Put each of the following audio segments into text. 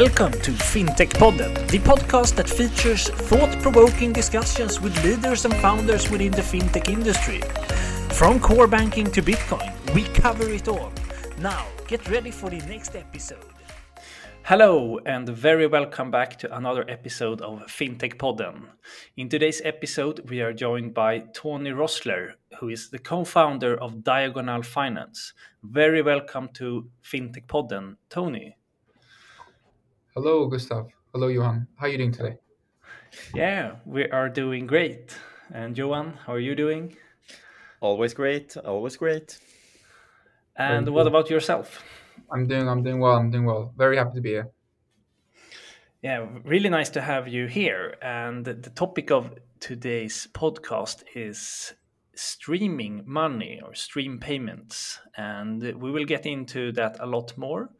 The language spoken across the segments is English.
Welcome to FinTech Podden, the podcast that features thought provoking discussions with leaders and founders within the fintech industry. From core banking to Bitcoin, we cover it all. Now, get ready for the next episode. Hello, and very welcome back to another episode of FinTech Podden. In today's episode, we are joined by Tony Rosler, who is the co founder of Diagonal Finance. Very welcome to FinTech Podden, Tony. Hello, Gustav. Hello, Johan. How are you doing today? Yeah, we are doing great. And Johan, how are you doing? Always great. Always great. And what about yourself? I'm doing. I'm doing well. I'm doing well. Very happy to be here. Yeah, really nice to have you here. And the topic of today's podcast is streaming money or stream payments. And we will get into that a lot more.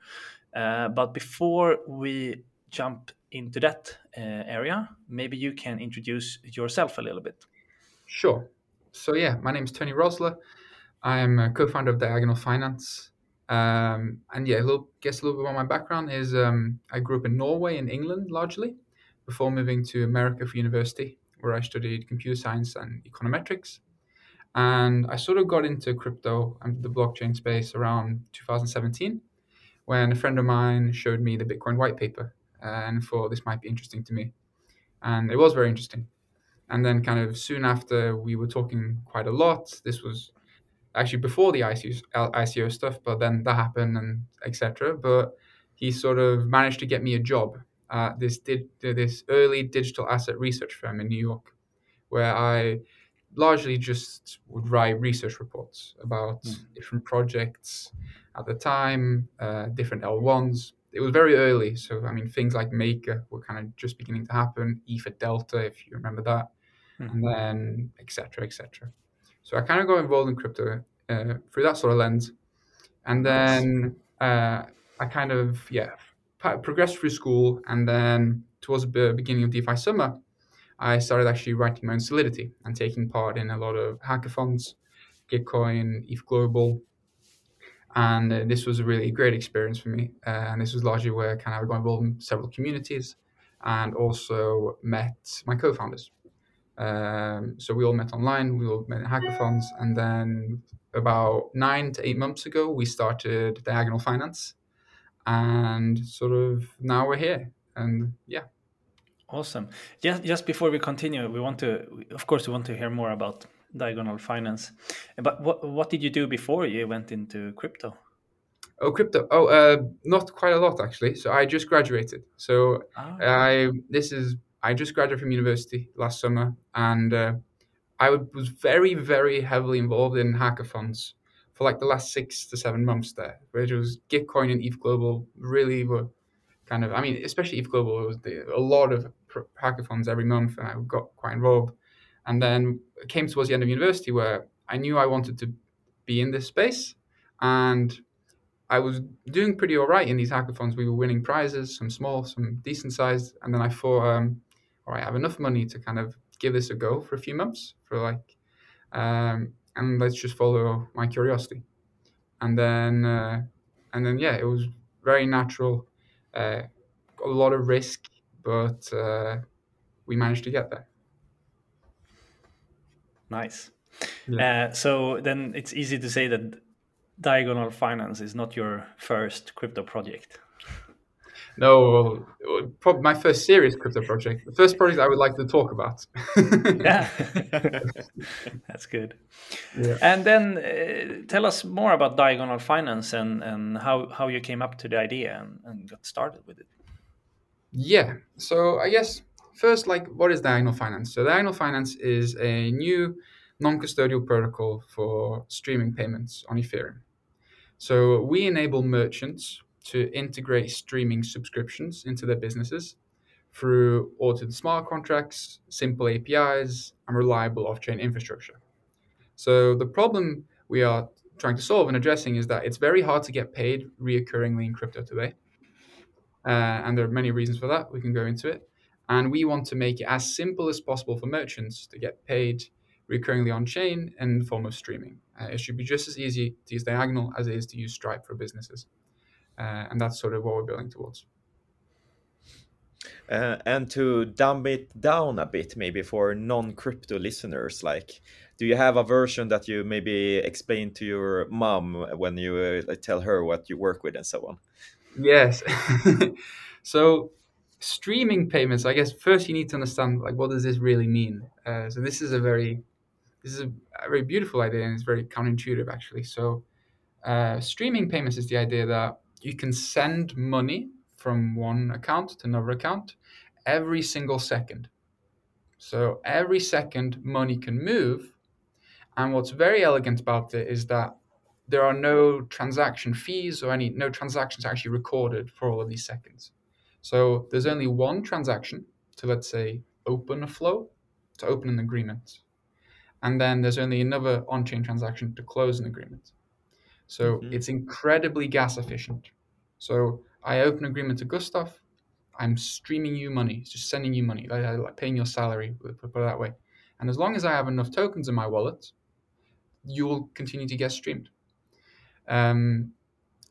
Uh, but before we jump into that uh, area, maybe you can introduce yourself a little bit. Sure. So yeah, my name is Tony Rosler. I'm a co-founder of Diagonal Finance. Um, and yeah, a little, guess a little bit about my background is um, I grew up in Norway and England largely before moving to America for university, where I studied computer science and econometrics. And I sort of got into crypto and the blockchain space around 2017 when a friend of mine showed me the Bitcoin white paper and thought this might be interesting to me. And it was very interesting. And then, kind of soon after, we were talking quite a lot. This was actually before the ICO, ICO stuff, but then that happened and etc. But he sort of managed to get me a job at this this early digital asset research firm in New York, where I largely just would write research reports about mm. different projects at the time, uh, different L1s. It was very early, so I mean things like Maker were kind of just beginning to happen. Ether Delta, if you remember that, mm. and then etc. etc. So I kind of got involved in crypto uh, through that sort of lens, and then uh, I kind of yeah progressed through school, and then towards the beginning of DeFi summer, I started actually writing my own Solidity and taking part in a lot of hackathons, Gitcoin, ETH Global, and uh, this was a really great experience for me. Uh, and this was largely where kind of I got involved in several communities, and also met my co-founders. Um, so we all met online, we all met in hackathons, and then about nine to eight months ago, we started Diagonal Finance, and sort of now we're here. And yeah, Awesome. Just just before we continue, we want to, of course, we want to hear more about Diagonal Finance. But what what did you do before you went into crypto? Oh, crypto. Oh, uh, not quite a lot actually. So I just graduated. So oh. I this is I just graduated from university last summer, and uh, I was very very heavily involved in hackathons for like the last six to seven months there, which was Gitcoin and ETH Global really were kind of, I mean, especially ETH Global, it was the, a lot of hackathons every month, and I got quite involved. And then it came towards the end of university where I knew I wanted to be in this space, and I was doing pretty all right in these hackathons. We were winning prizes, some small, some decent sized, and then I thought, um, all right, I have enough money to kind of give this a go for a few months, for like, um, and let's just follow my curiosity. And then, uh, and then, yeah, it was very natural uh, a lot of risk, but uh, we managed to get there. Nice. Yeah. Uh, so then it's easy to say that Diagonal Finance is not your first crypto project. No, probably my first serious crypto project. The first project I would like to talk about. yeah, that's good. Yeah. And then uh, tell us more about Diagonal Finance and, and how, how you came up to the idea and, and got started with it. Yeah, so I guess first, like, what is Diagonal Finance? So Diagonal Finance is a new non-custodial protocol for streaming payments on Ethereum. So we enable merchants to integrate streaming subscriptions into their businesses through audited smart contracts, simple APIs, and reliable off chain infrastructure. So, the problem we are trying to solve and addressing is that it's very hard to get paid reoccurringly in crypto today. Uh, and there are many reasons for that. We can go into it. And we want to make it as simple as possible for merchants to get paid recurringly on chain in the form of streaming. Uh, it should be just as easy to use Diagonal as it is to use Stripe for businesses uh, and that's sort of what we're building towards. Uh, and to dumb it down a bit, maybe for non-crypto listeners, like, do you have a version that you maybe explain to your mom when you uh, tell her what you work with and so on? Yes. so streaming payments, I guess first you need to understand like what does this really mean. Uh, so this is a very this is a, a, very beautiful idea and it's very counterintuitive actually. So uh, streaming payments is the idea that you can send money from one account to another account every single second. So every second money can move. And what's very elegant about it is that there are no transaction fees or any no transactions actually recorded for all of these seconds. So there's only one transaction to let's say open a flow, to open an agreement. And then there's only another on-chain transaction to close an agreement. So mm-hmm. it's incredibly gas efficient. So I open an agreement to Gustav, I'm streaming you money, it's just sending you money, like, like paying your salary, put it that way. And as long as I have enough tokens in my wallet, you will continue to get streamed. Um,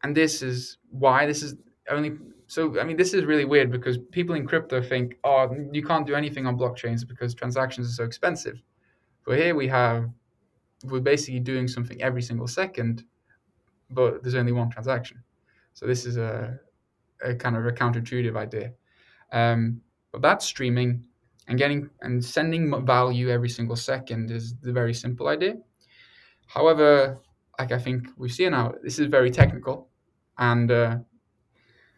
and this is why this is only so. I mean, this is really weird because people in crypto think, oh, you can't do anything on blockchains because transactions are so expensive. But here we have, we're basically doing something every single second, but there's only one transaction. So this is a, a kind of a counterintuitive idea. Um, but that streaming and getting and sending value every single second is the very simple idea. However, like I think we see now, this is very technical, and uh,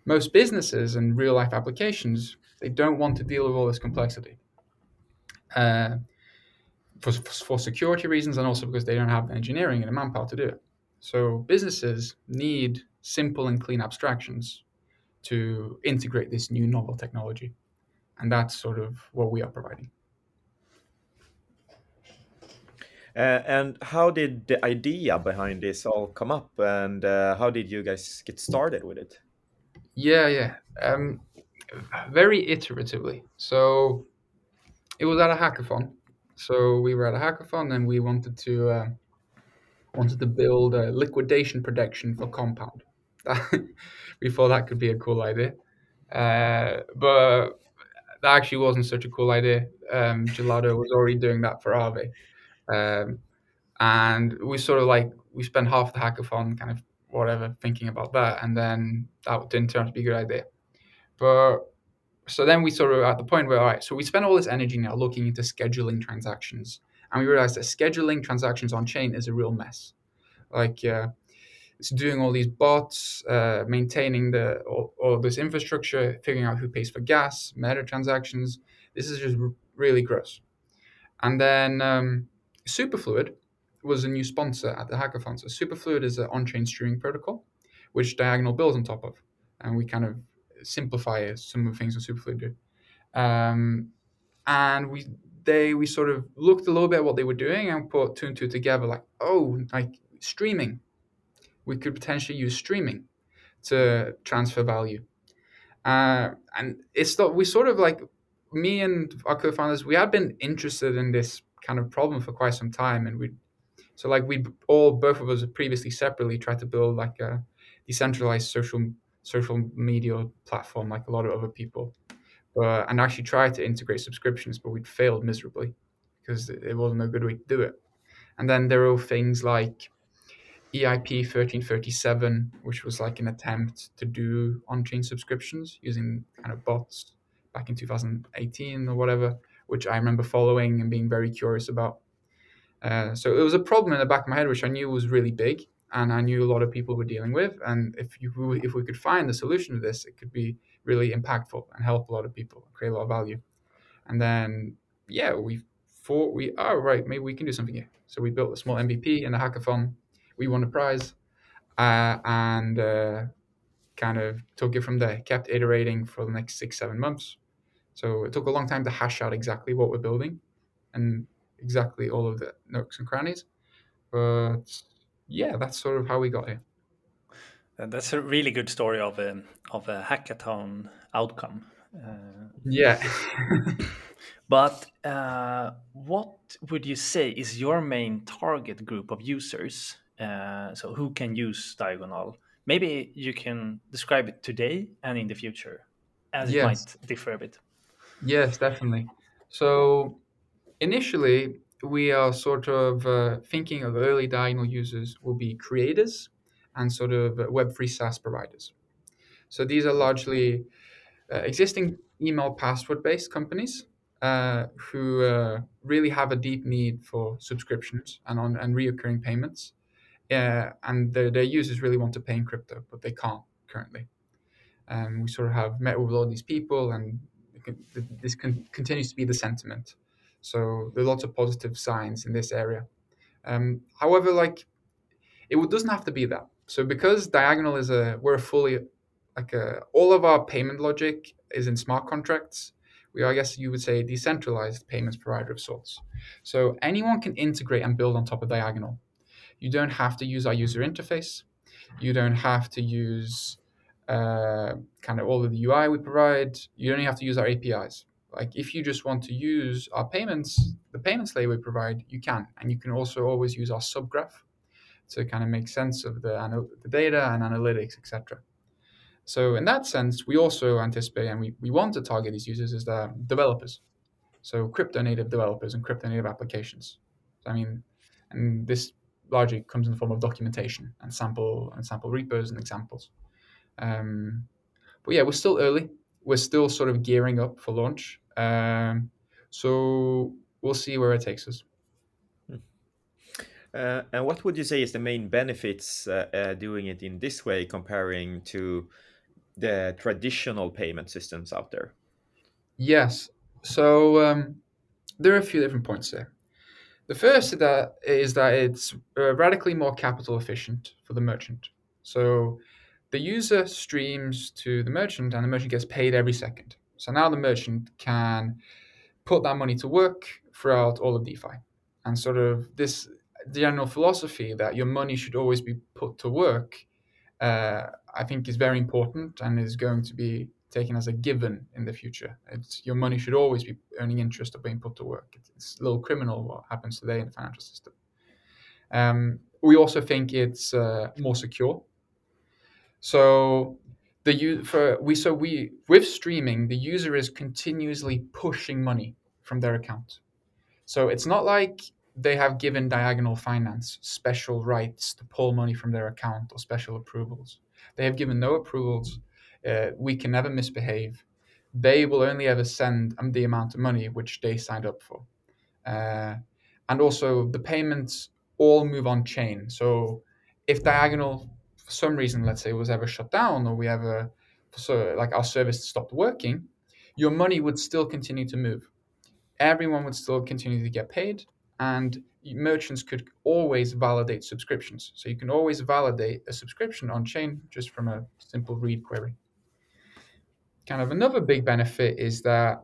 most businesses and real life applications they don't want to deal with all this complexity. Uh, for, for security reasons and also because they don't have the engineering and the manpower to do it. So businesses need simple and clean abstractions to integrate this new novel technology. And that's sort of what we are providing. Uh, and how did the idea behind this all come up, and uh, how did you guys get started with it? Yeah, yeah, um, very iteratively. So it was at a hackathon. So we were at a hackathon, and we wanted to uh, wanted to build a liquidation protection for Compound. we thought that could be a cool idea, uh, but that actually wasn't such a cool idea. Um, Gelato was already doing that for Aave. Um, and we sort of like we spent half the hackathon kind of whatever thinking about that, and then that didn't turn out to be a good idea. But so then we sort of at the point where all right, so we spent all this energy now looking into scheduling transactions, and we realized that scheduling transactions on chain is a real mess. Like uh, it's doing all these bots, uh, maintaining the all, all, this infrastructure, figuring out who pays for gas, meta transactions. This is just r- really gross. And then um, Superfluid was a new sponsor at the hackathon. So Superfluid is an on-chain streaming protocol, which Diagonal builds on top of, and we kind of simplify some of the things that Superfluid do. Um, and we they we sort of looked a little bit at what they were doing and put two and two together, like oh, like streaming. We could potentially use streaming to transfer value. Uh, and it's not, we sort of like me and our co-founders, we had been interested in this kind of problem for quite some time, and we so like we all both of us previously separately tried to build like a decentralized social social media platform like a lot of other people, but and actually tried to integrate subscriptions, but we'd failed miserably because it wasn't a good way to do it. And then there are things like EIP 1337, which was like an attempt to do on-chain subscriptions using kind of bots back in 2018 or whatever, which I remember following and being very curious about. Uh, so it was a problem in the back of my head, which I knew was really big, and I knew a lot of people were dealing with. And if you if we could find the solution to this, it could be really impactful and help a lot of people, create a lot of value. And then yeah, we thought we oh right, maybe we can do something here. So we built a small MVP in a hackathon. We won a prize, uh, and uh, kind of took it from there. Kept iterating for the next six seven months. So it took a long time to hash out exactly what we're building, and exactly all of the nooks and crannies. But yeah, that's sort of how we got here. And that's a really good story of a of a hackathon outcome. Uh, yeah. but uh, what would you say is your main target group of users? Uh, so who can use Diagonal? Maybe you can describe it today and in the future, as it might differ a bit. Yes, definitely. So initially, we are sort of uh, thinking of early diagonal users will be creators and sort of uh, Web3 SaaS providers. So these are largely uh, existing email password based companies uh, who uh, really have a deep need for subscriptions and on and reoccurring payments. Uh, and their, their users really want to pay in crypto, but they can't currently. And we sort of have met with all these people, and this con- continues to be the sentiment. So there are lots of positive signs in this area. Um, however, like it doesn't have to be that. So because Diagonal is a we're fully like a, all of our payment logic is in smart contracts. We are, I guess you would say, decentralized payments provider of sorts. So anyone can integrate and build on top of Diagonal. You don't have to use our user interface. You don't have to use uh, kind of all of the UI we provide. You don't have to use our APIs. Like if you just want to use our payments, the payments layer we provide, you can, and you can also always use our subgraph to kind of make sense of the, the data and analytics, etc. So in that sense, we also anticipate and we, we want to target these users as the developers. So crypto native developers and crypto native applications. I mean, and this largely comes in the form of documentation and sample and sample repos and examples. Um, but yeah, we're still early. We're still sort of gearing up for launch. Um, so we'll see where it takes us. Uh, and what would you say is the main benefits uh, uh, doing it in this way comparing to the traditional payment systems out there? Yes. So um, there are a few different points there. The first is that is that it's uh, radically more capital efficient for the merchant. So the user streams to the merchant, and the merchant gets paid every second. So now the merchant can put that money to work throughout all of DeFi, and sort of this general philosophy that your money should always be put to work, uh, I think is very important and is going to be taken as a given in the future. It's your money should always be earning interest or being put to work. It's, a little criminal what happens today in the financial system. Um, we also think it's uh, more secure. So the for we so we with streaming the user is continuously pushing money from their account. So it's not like they have given Diagonal Finance special rights to pull money from their account or special approvals. They have given no approvals. Uh, we can never misbehave. They will only ever send the amount of money which they signed up for. Uh, and also, the payments all move on chain. So if Diagonal, for some reason, let's say, it was ever shut down or we ever, so like our service stopped working, your money would still continue to move. Everyone would still continue to get paid, and merchants could always validate subscriptions. So you can always validate a subscription on chain just from a simple read query. Kind of another big benefit is that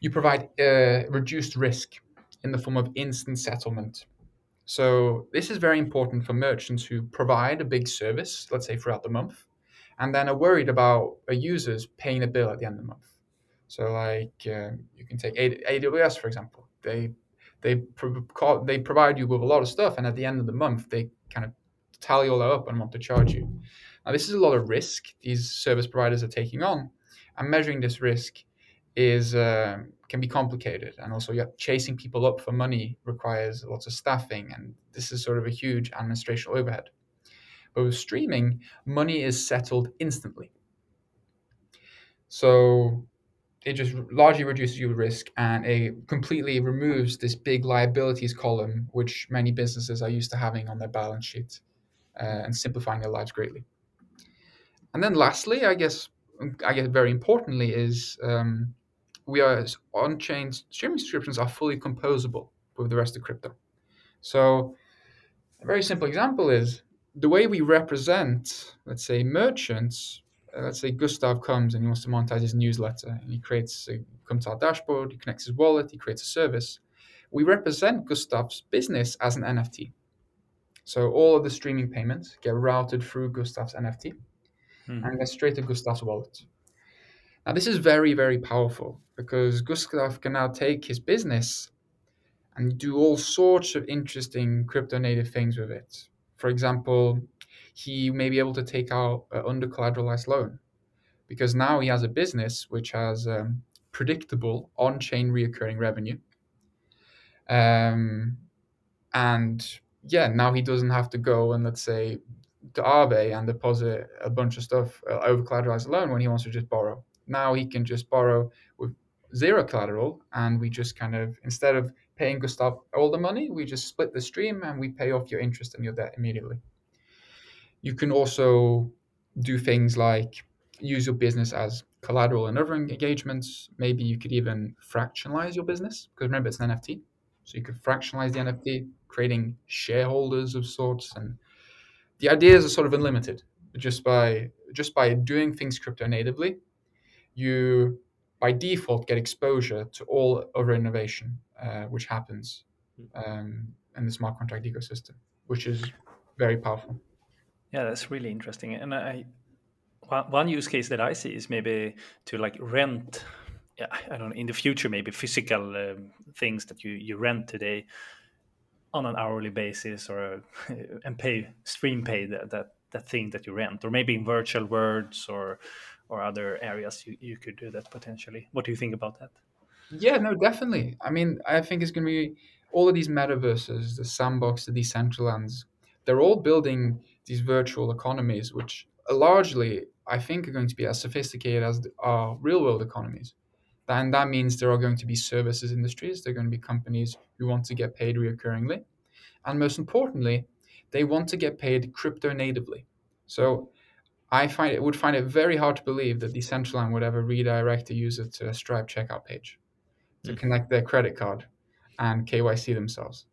you provide uh, reduced risk in the form of instant settlement. So this is very important for merchants who provide a big service, let's say throughout the month, and then are worried about a users paying a bill at the end of the month. So like uh, you can take AWS for example. They they pro- they provide you with a lot of stuff, and at the end of the month they kind of tally all that up and want to charge you. Now this is a lot of risk these service providers are taking on, and measuring this risk is uh, can be complicated, and also yeah, chasing people up for money requires lots of staffing, and this is sort of a huge administrative overhead. But with streaming, money is settled instantly. So it just largely reduces your risk and it completely removes this big liabilities column, which many businesses are used to having on their balance sheet, uh, and simplifying their lives greatly. And then, lastly, I guess, I guess very importantly, is um, we are on-chain streaming subscriptions are fully composable with the rest of crypto. So, a very simple example is the way we represent, let's say, merchants uh, let's say Gustav comes and he wants to monetize his newsletter and he creates a, comes to our dashboard, he connects his wallet, he creates a service. We represent Gustav's business as an NFT. So all of the streaming payments get routed through Gustav's NFT Hmm. and get straight to Gustav's wallet. Now this is very, very powerful because Gustav can now take his business and do all sorts of interesting crypto native things with it. For example, he may be able to take out an under collateralized loan. because now he has a business which has um, predictable on-chain reoccurring revenue. Um, and yeah, now he doesn't have to go and let's say to Aave and deposit a bunch of stuff uh, over collateralized loan when he wants to just borrow. Now he can just borrow with zero collateral, and we just kind of instead of paying Gustav all the money, we just split the stream and we pay off your interest and your debt immediately. You can also do things like use your business as collateral in other engagements. Maybe you could even fractionalize your business because remember it's an NFT. So you could fractionalize the NFT, creating shareholders of sorts, and the ideas are sort of unlimited. Just by just by doing things crypto natively, you by default get exposure to all other innovation uh, which happens um, in the smart contract ecosystem, which is very powerful. Yeah, that's really interesting. And I, one use case that I see is maybe to like rent. Yeah, I don't know. In the future, maybe physical um, things that you you rent today on an hourly basis, or and pay stream pay that that that thing that you rent, or maybe in virtual worlds or or other areas you, you could do that potentially. What do you think about that? Yeah, no, definitely. I mean, I think it's going to be all of these metaverses, the sandbox, the Decentralands, they're all building these virtual economies, which largely I think are going to be as sophisticated as our real world economies. And that means there are going to be services industries, there are going to be companies who want to get paid reoccurringly. And most importantly, they want to get paid crypto natively. So I find it would find it very hard to believe that Decentraland would ever redirect a user to a Stripe checkout page to mm. connect their credit card and KYC themselves.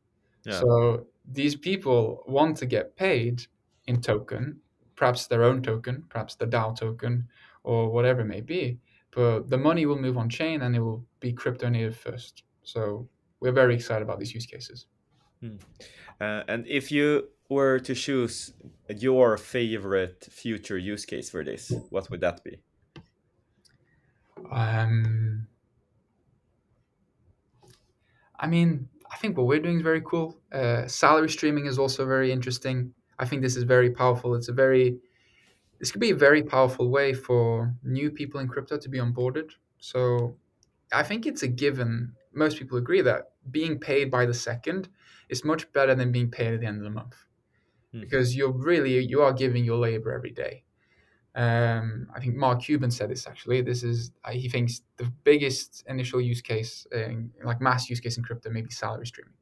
Yeah. So these people want to get paid in token, perhaps their own token, perhaps the DAO token, or whatever it may be. But the money will move on chain and it will be crypto native first. So we're very excited about these use cases. Hmm. Uh, and if you were to choose your favorite future use case for this, what would that be? Um, I mean, I think what we're doing is very cool. Uh, salary streaming is also very interesting. I think this is very powerful. It's a very this could be a very powerful way for new people in crypto to be onboarded. So I think it's a given. Most people agree that being paid by the second is much better than being paid at the end of the month mm. because you're really you are giving your labor every day. Um, I think Mark Cuban said this actually. This is uh, he thinks the biggest initial use case, in, like mass use case in crypto, maybe salary streaming.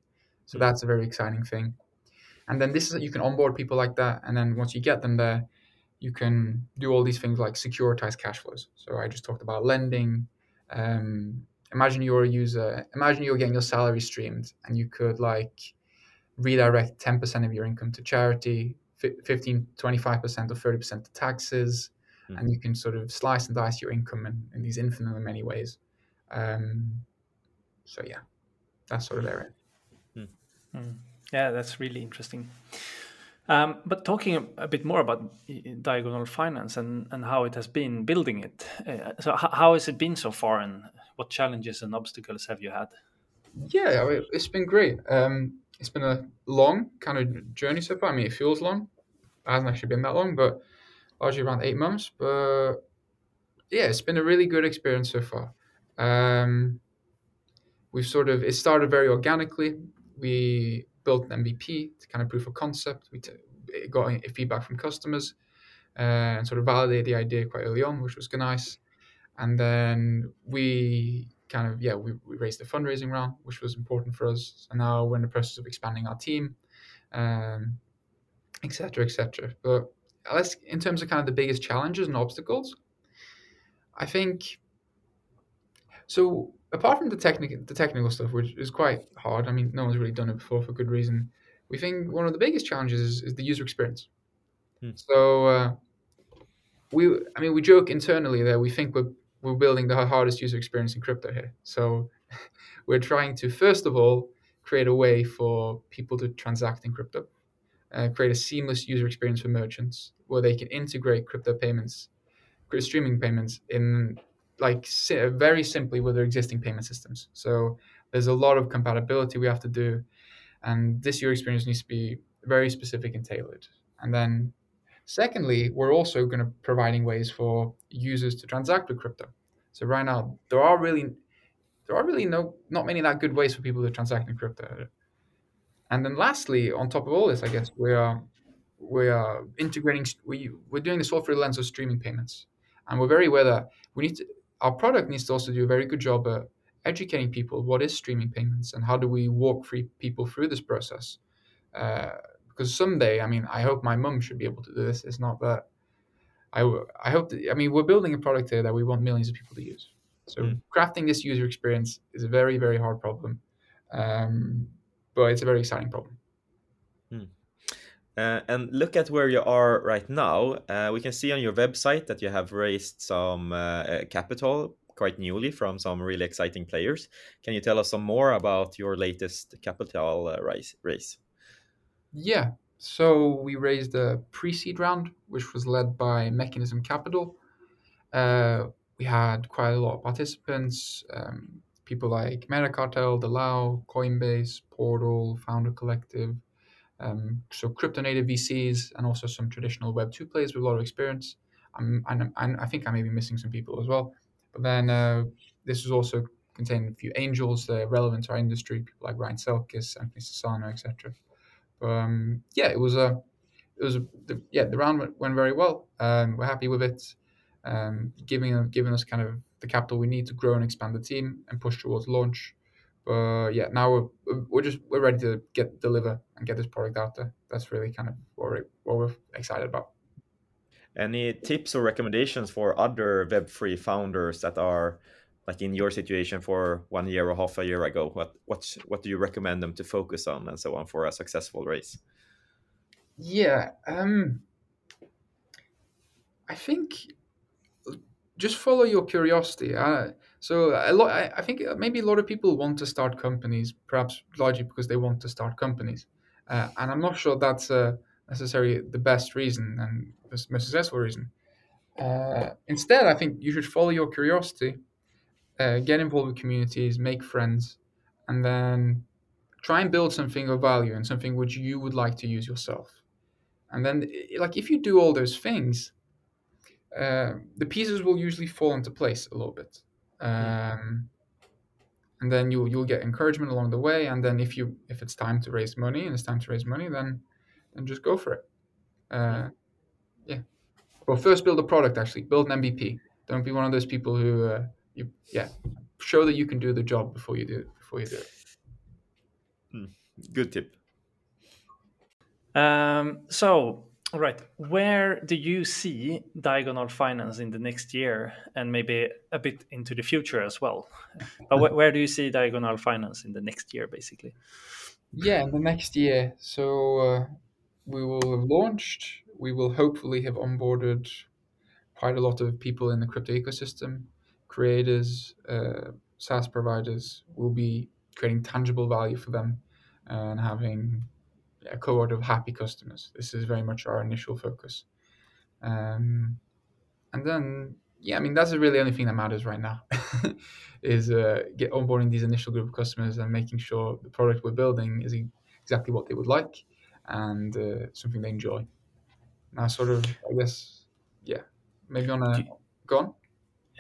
So mm. that's a very exciting thing. And then this is you can onboard people like that, and then once you get them there, you can do all these things like securitize cash flows. So I just talked about lending. Um, imagine you're a user. Imagine you're getting your salary streamed, and you could like redirect 10% of your income to charity 15 25% or 30% to taxes mm. and you can sort of slice and dice your income in, in these infinitely many ways um, so yeah that sort of area mm. Mm. yeah that's really interesting um, but talking a, a, bit more about diagonal finance and, and how it has been building it uh, so h- how has it been so far and what challenges and obstacles have you had yeah it's been great um, it's been a long kind of journey so far. I mean, it feels long. It hasn't actually been that long, but largely around eight months. But yeah, it's been a really good experience so far. Um, we've sort of it started very organically. We built an MVP to kind of proof of concept. We t- got feedback from customers uh, and sort of validated the idea quite early on, which was nice. And then we kind of yeah we, we raised the fundraising round which was important for us. And now we're in the process of expanding our team um etc etc but let's in terms of kind of the biggest challenges and obstacles i think so apart from the technical the technical stuff which is quite hard i mean no one's really done it before for good reason we think one of the biggest challenges is, is the user experience. Hmm. so uh, we i mean we joke internally that we think we're we're building the hardest user experience in crypto here. So we're trying to first of all create a way for people to transact in crypto, uh, create a seamless user experience for merchants where they can integrate crypto payments, streaming payments in like very simply with their existing payment systems. So there's a lot of compatibility we have to do, and this user experience needs to be very specific and tailored. And then Secondly, we're also going to providing ways for users to transact with crypto. So right now, there are really there are really no not many that good ways for people to transact in crypto. And then lastly, on top of all this, I guess we are we are integrating we we're doing this all through the lens of streaming payments, and we're very aware that we need to, our product needs to also do a very good job at educating people what is streaming payments and how do we walk free people through this process. Uh, because someday, I mean, I hope my mum should be able to do this. It's not that I I hope that I mean we're building a product here that we want millions of people to use. So mm. crafting this user experience is a very very hard problem, um, but it's a very exciting problem. Mm. Uh, and look at where you are right now. Uh, we can see on your website that you have raised some uh, uh capital quite newly from some really exciting players. Can you tell us some more about your latest capital uh, raise? Yeah. So we raised a pre-seed round, which was led by Mechanism Capital. Uh, we had quite a lot of participants, um, people like Metacartel, Delau, Coinbase, Portal, Founder Collective, um, so crypto native VCs, and also some traditional Web two players with a lot of experience. I'm, I'm, I'm, i think I may be missing some people as well. But then uh, this was also contained a few angels uh, relevant to our industry, people like Ryan Selkis, Anthony Sassano, etc. Um, yeah, it was a, it was a, the, yeah, the round went, went very well. Um, we're happy with it, um, giving giving us kind of the capital we need to grow and expand the team and push towards launch. But yeah, now we're we're just we're ready to get deliver and get this product out there. That's really kind of what we're, what we're excited about. Any tips or recommendations for other Web3 founders that are like in your situation for one year or half a year ago? What what what do you recommend them to focus on and so on for a successful race? Yeah, um, I think just follow your curiosity. Uh, so a lot, I, I, think maybe a lot of people want to start companies, perhaps largely because they want to start companies, uh, and I'm not sure that's uh, necessarily the best reason and the most successful reason. Uh, instead, I think you should follow your curiosity uh, get involved with communities, make friends, and then try and build something of value and something which you would like to use yourself. And then, like, if you do all those things, uh, the pieces will usually fall into place a little bit. Um, and then you'll you'll get encouragement along the way. And then if you if it's time to raise money and it's time to raise money, then then just go for it. Uh, yeah. Well, first build a product. Actually, build an MVP. Don't be one of those people who uh, you yeah. Show that you can do the job before you do it before you do it. Hmm. good tip. Um, so all right where do you see diagonal finance in the next year and maybe a bit into the future as well? But wh where do you see diagonal finance in the next year basically? Yeah in the next year. So uh, we will have launched. We will hopefully have onboarded quite a lot of people in the crypto ecosystem creators, uh, SaaS providers will be creating tangible value for them and having a cohort of happy customers. This is very much our initial focus. Um, and then, yeah, I mean, that's really the only thing that matters right now is uh, get onboarding these initial group of customers and making sure the product we're building is exactly what they would like and uh, something they enjoy. Now, sort of, I guess, yeah, maybe on a, go on.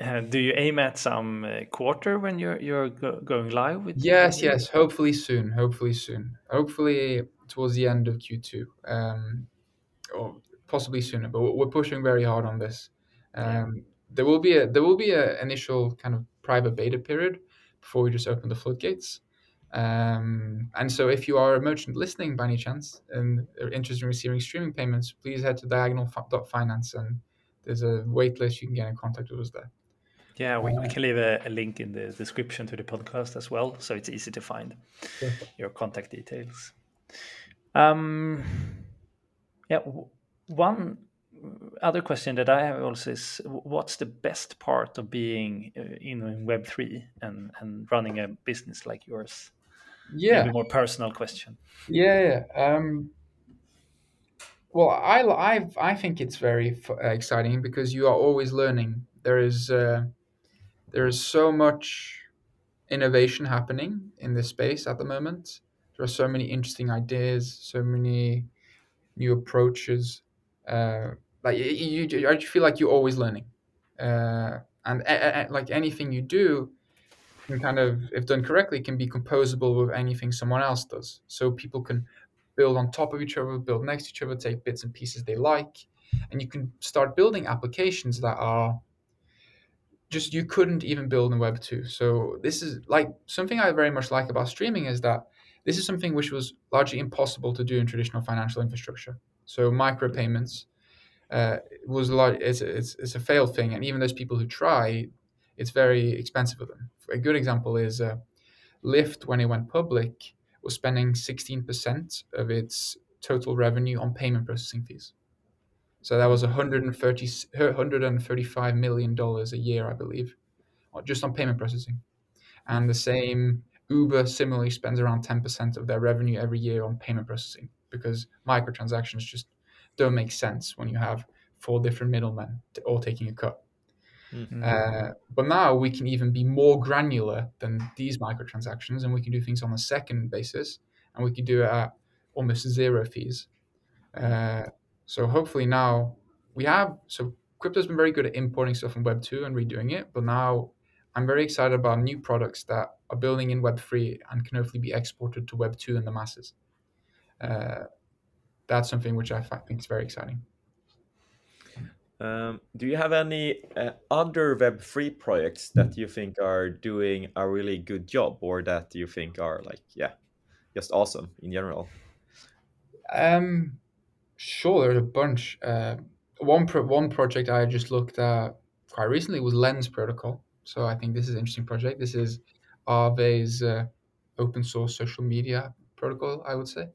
Uh, do you aim at some uh, quarter when you're you're go going live with? Yes, yes. Hopefully soon. Hopefully soon. Hopefully towards the end of Q2, um, or possibly sooner. But we're pushing very hard on this. Um, yeah. There will be a there will be an initial kind of private beta period before we just open the floodgates. Um, and so, if you are a merchant listening by any chance and are interested in receiving streaming payments, please head to diagonal.finance and there's a waitlist. You can get in contact with us there. Yeah, we, we can leave a, a, link in the description to the podcast as well, so it's easy to find your contact details. Um, yeah, one other question that I have also is what's the best part of being uh, in Web three and and running a business like yours? Yeah, Maybe more personal question. Yeah, um, well, I I I think it's very exciting because you are always learning. There is uh, there is so much innovation happening in this space at the moment. There are so many interesting ideas, so many new approaches. uh, like you, you, I feel like you're always learning, uh, and a, a, like anything you do can kind of, if done correctly, can be composable with anything someone else does. So people can build on top of each other, build next to each other, take bits and pieces they like, and you can start building applications that are just you couldn't even build in Web two. So this is like something I very much like about streaming is that this is something which was largely impossible to do in traditional financial infrastructure. So micropayments uh, was a lot. It's, it's it's a failed thing, and even those people who try, it's very expensive for them. A good example is uh, Lyft when it went public was spending 16% of its total revenue on payment processing fees. So that was 130 135 million dollars a year, I believe, just on payment processing. And the same Uber similarly spends around 10% of their revenue every year on payment processing because microtransactions just don't make sense when you have four different middlemen all taking a cut. Mm-hmm. Uh, but now we can even be more granular than these microtransactions, and we can do things on a second basis, and we can do it at almost zero fees. Uh, so hopefully now we have so crypto's been very good at importing stuff from Web two and redoing it, but now I'm very excited about new products that are building in Web three and can hopefully be exported to Web two in the masses. Uh, that's something which I think is very exciting. Um, do you have any uh, other Web3 projects that you think are doing a really good job or that you think are like, yeah, just awesome in general? Um, sure, there's a bunch. Uh, one, pro- one project I just looked at quite recently was Lens Protocol. So I think this is an interesting project. This is Aave's uh, open source social media protocol, I would say,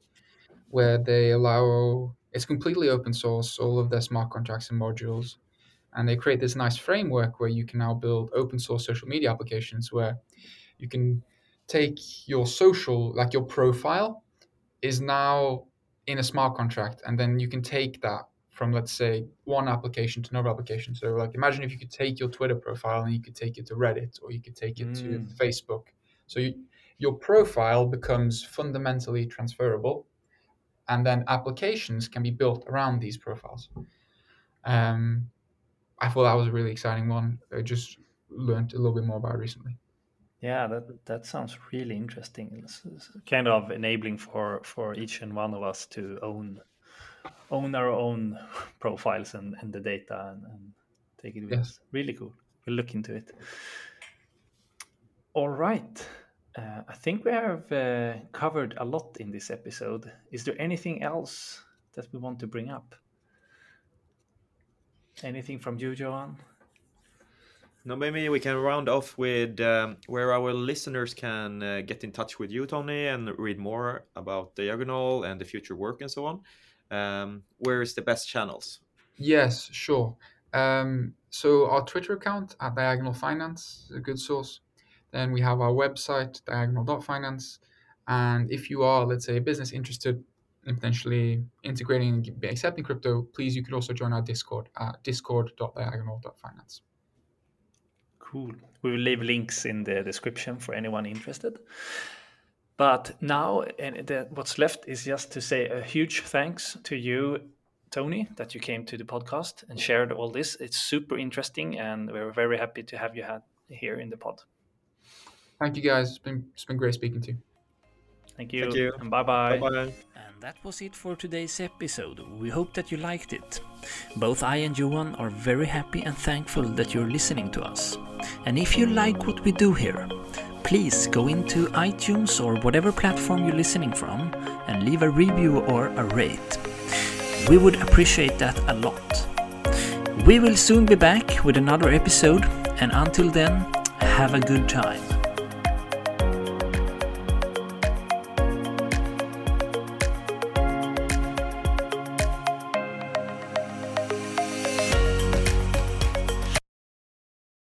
where they allow it's completely open source, all of their smart contracts and modules. And they create this nice framework where you can now build open source social media applications where you can take your social, like your profile, is now in a smart contract. And then you can take that from, let's say, one application to another application. So, like, imagine if you could take your Twitter profile and you could take it to Reddit or you could take it mm. to Facebook. So, you, your profile becomes fundamentally transferable and then applications can be built around these profiles. Um, I thought that was a really exciting one. I just learned a little bit more about it recently. Yeah, that that sounds really interesting. It's, it's kind of enabling for for each and one of us to own own our own profiles and, and the data and, and take it with yes. us. Really cool. We'll look into it. All right. Uh, I think we have uh, covered a lot in this episode. Is there anything else that we want to bring up? Anything from you, Johan? No, maybe we can round off with um, where our listeners can uh, get in touch with you, Tony, and read more about Diagonal and the future work and so on. Um, where is the best channels? Yes, sure. Um, so our Twitter account at Diagonal Finance is a good source. Then we have our website, diagonal.finance. And if you are, let's say, a business interested in potentially integrating and accepting crypto, please, you could also join our Discord at discord.diagonal.finance. Cool. We will leave links in the description for anyone interested. But now, and the, what's left is just to say a huge thanks to you, Tony, that you came to the podcast and shared all this. It's super interesting, and we're very happy to have you here in the pod. Thank you guys. It's been it's been great speaking to you. Thank you. Thank you. And bye bye. Bye bye. And that was it for today's episode. We hope that you liked it. Both I and Johan are very happy and thankful that you're listening to us. And if you like what we do here, please go into iTunes or whatever platform you're listening from and leave a review or a rate. We would appreciate that a lot. We will soon be back with another episode, and until then, have a good time.